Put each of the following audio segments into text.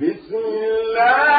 بسم الله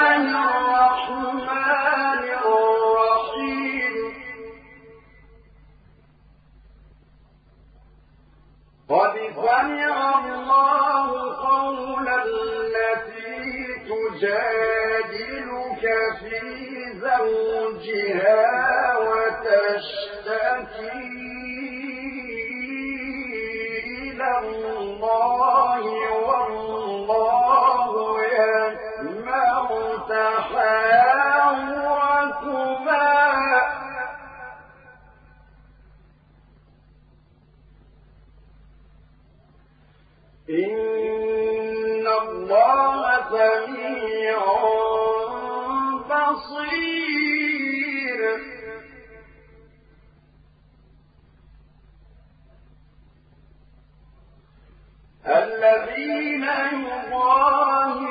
سميع الذين يظاهرون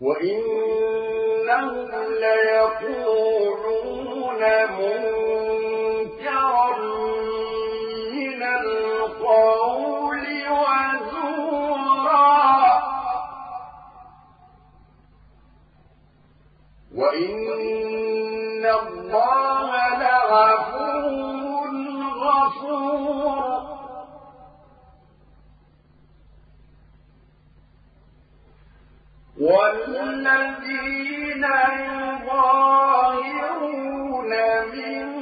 وإنهم ليقولون منكرا من القول وزورا وإن الذين يظاهرون من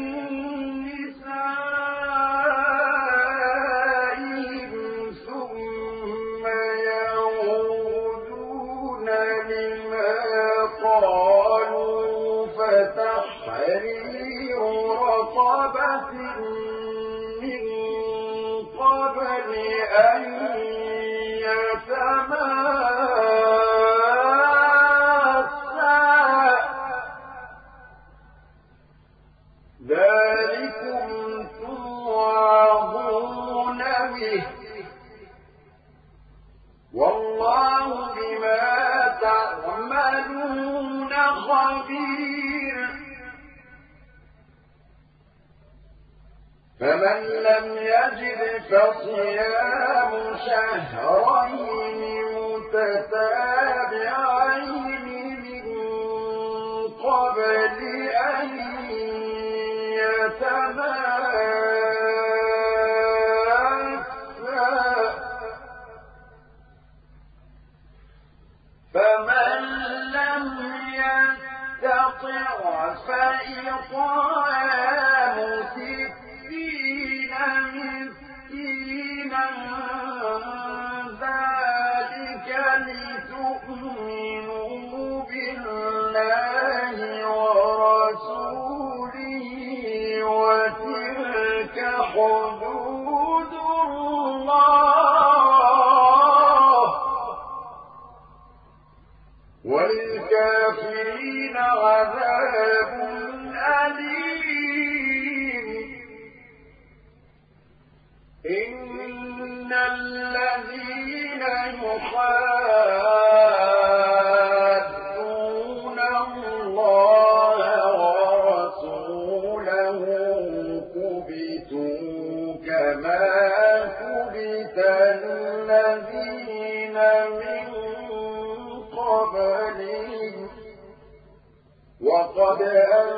صيام شهرين متتابعين بعد أن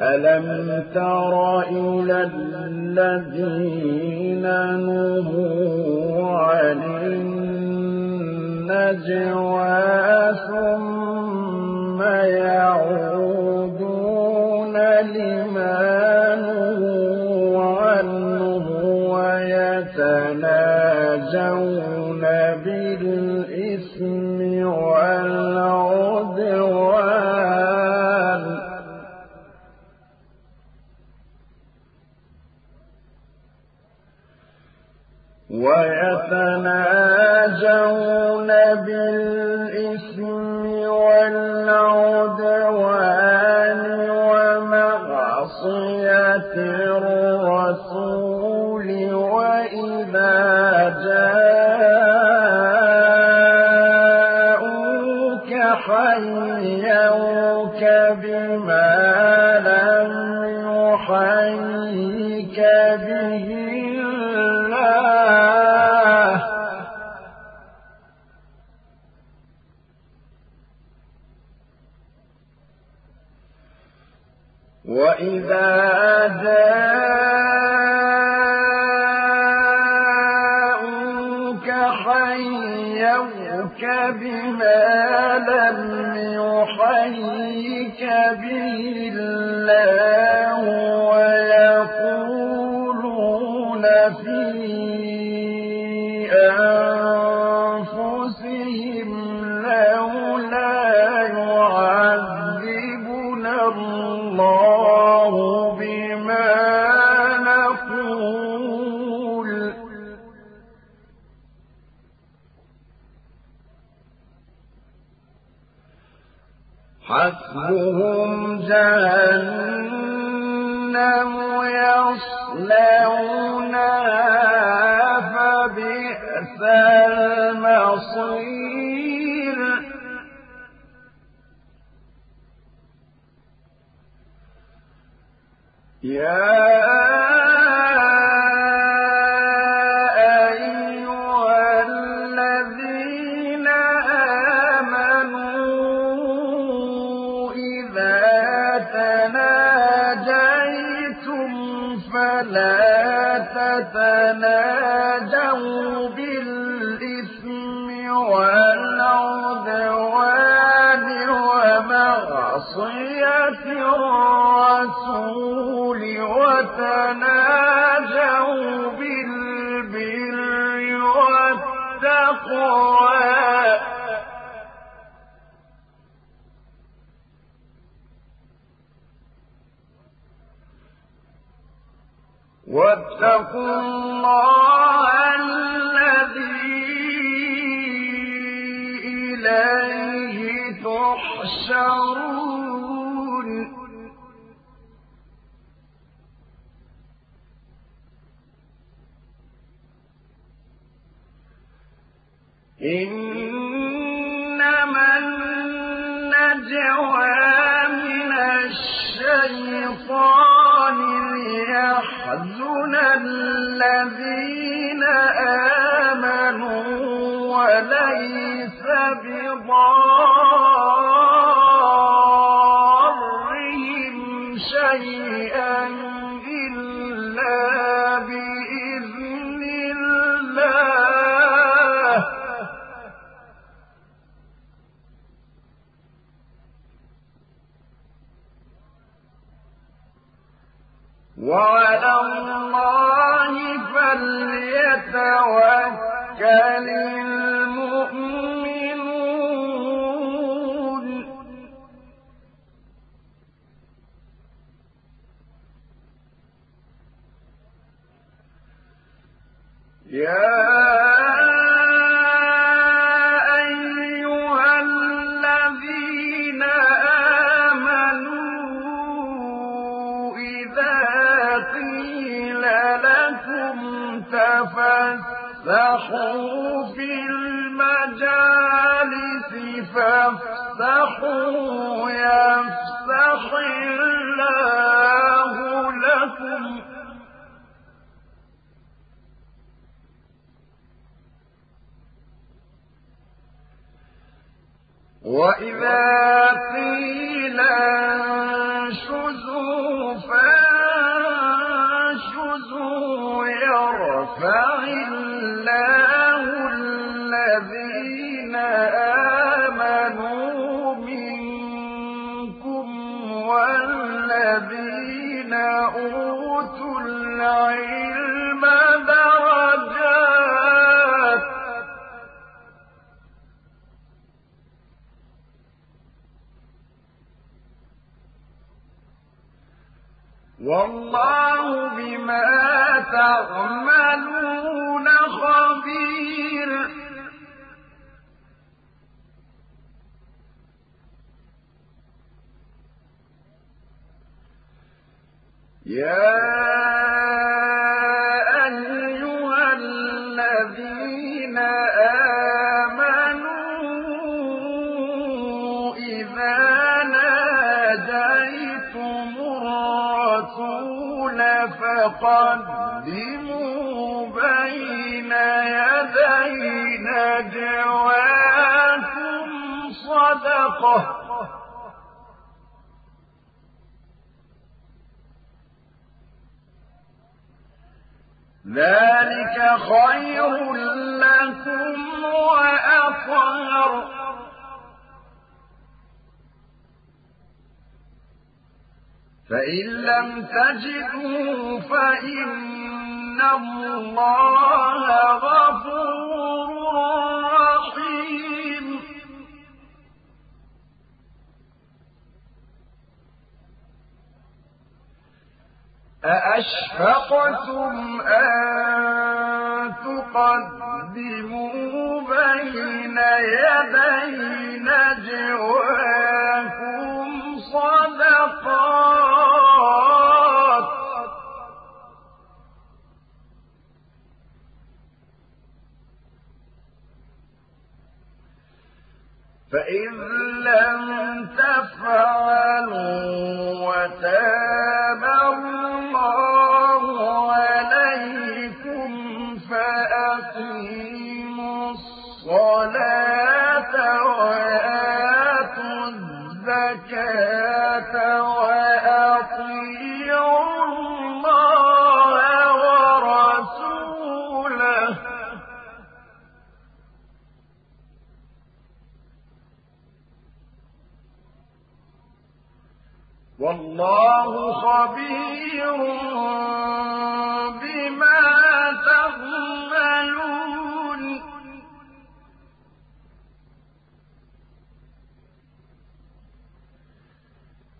ألم تر إلى الذين نهوا عن النجوى ثم يعودون ويتناجون بالإثم ويتناجون يحيك به وإذا جاءوك حيوك بما لم يحيك به حسبهم جهنم يصلونها فبئس المصير. يا الرسول وتناجوا بالبر والتقوى. واتقوا الله الذي إليه تحشرون. إنما النجوى من الشيطان ليحزن الذين يا تفسحوا في المجالس فافسحوا يفسح الله لكم وإذا قيل والله بما تعملون خبير. يا فقدموا بين يدي نجواكم صدقة. ذلك خير لكم وأطهر. فإن لم تجدوا فإن الله غفور رحيم. أأشفقتم أن تقدموا بين يدي نجواكم؟ فإن لم تفعلوا وتاب الله عليكم فأقيموا الصلاة وآتوا الزكاة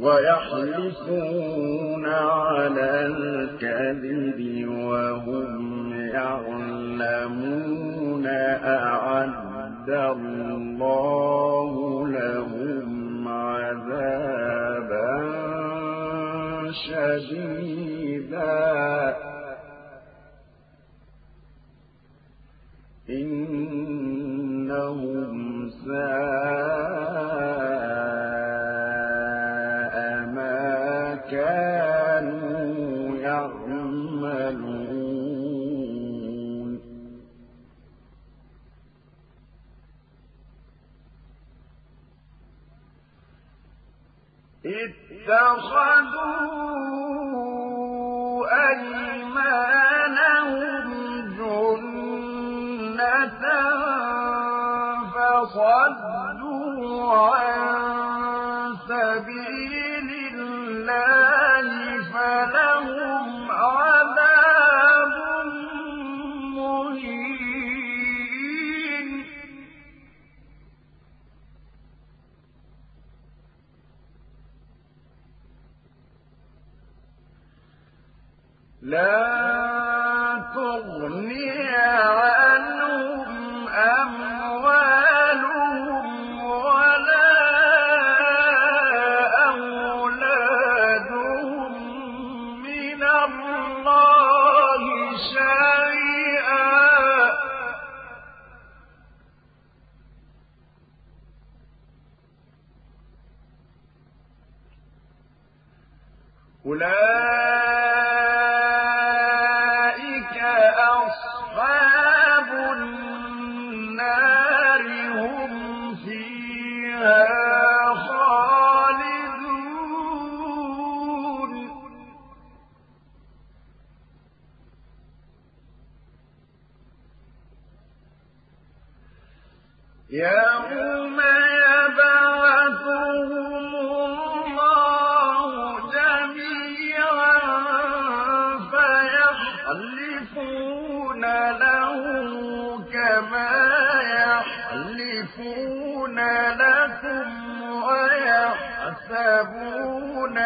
ويحلفون على الكذب وهم يعلمون أعد الله لهم عذابا شديدا. إنهم اتخذوا أيمانهم جنة فصدوا عن لا تغني عنهم أموالهم ولا أولادهم من الله شيئا. أولئك لكم ويحسبون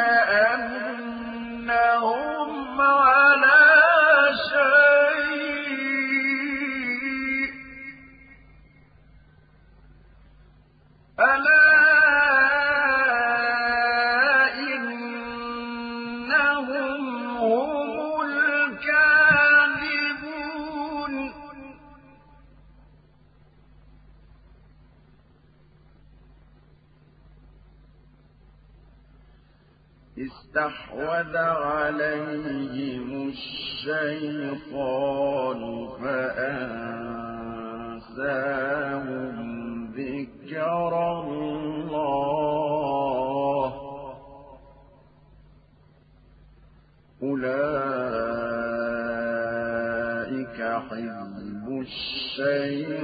استحوذ عليهم الشيطان فأنساهم ذكر الله أولئك حزب الشيطان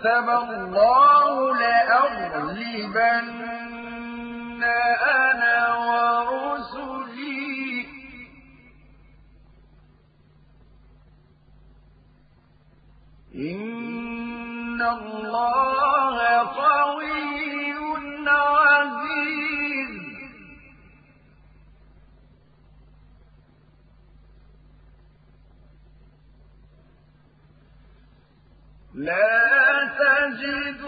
كتب الله لأغلبن أنا ورسلي. إن الله قوي عزيز. لا تجد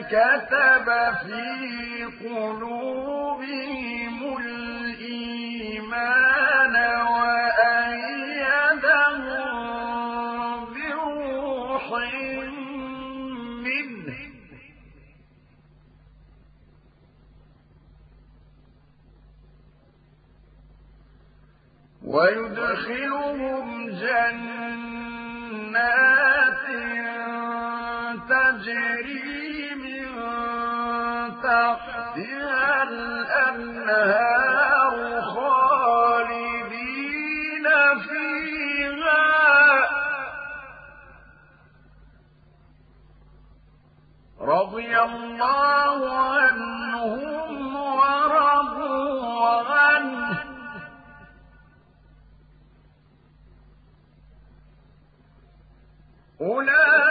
كتب في قلوبهم الإيمان وأيدهم بروح منه. ويدخلهم جنات تجري تحتها الأنهار خالدين فيها. رضي الله عنهم ورضوا عنه. أولئك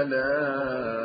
ألا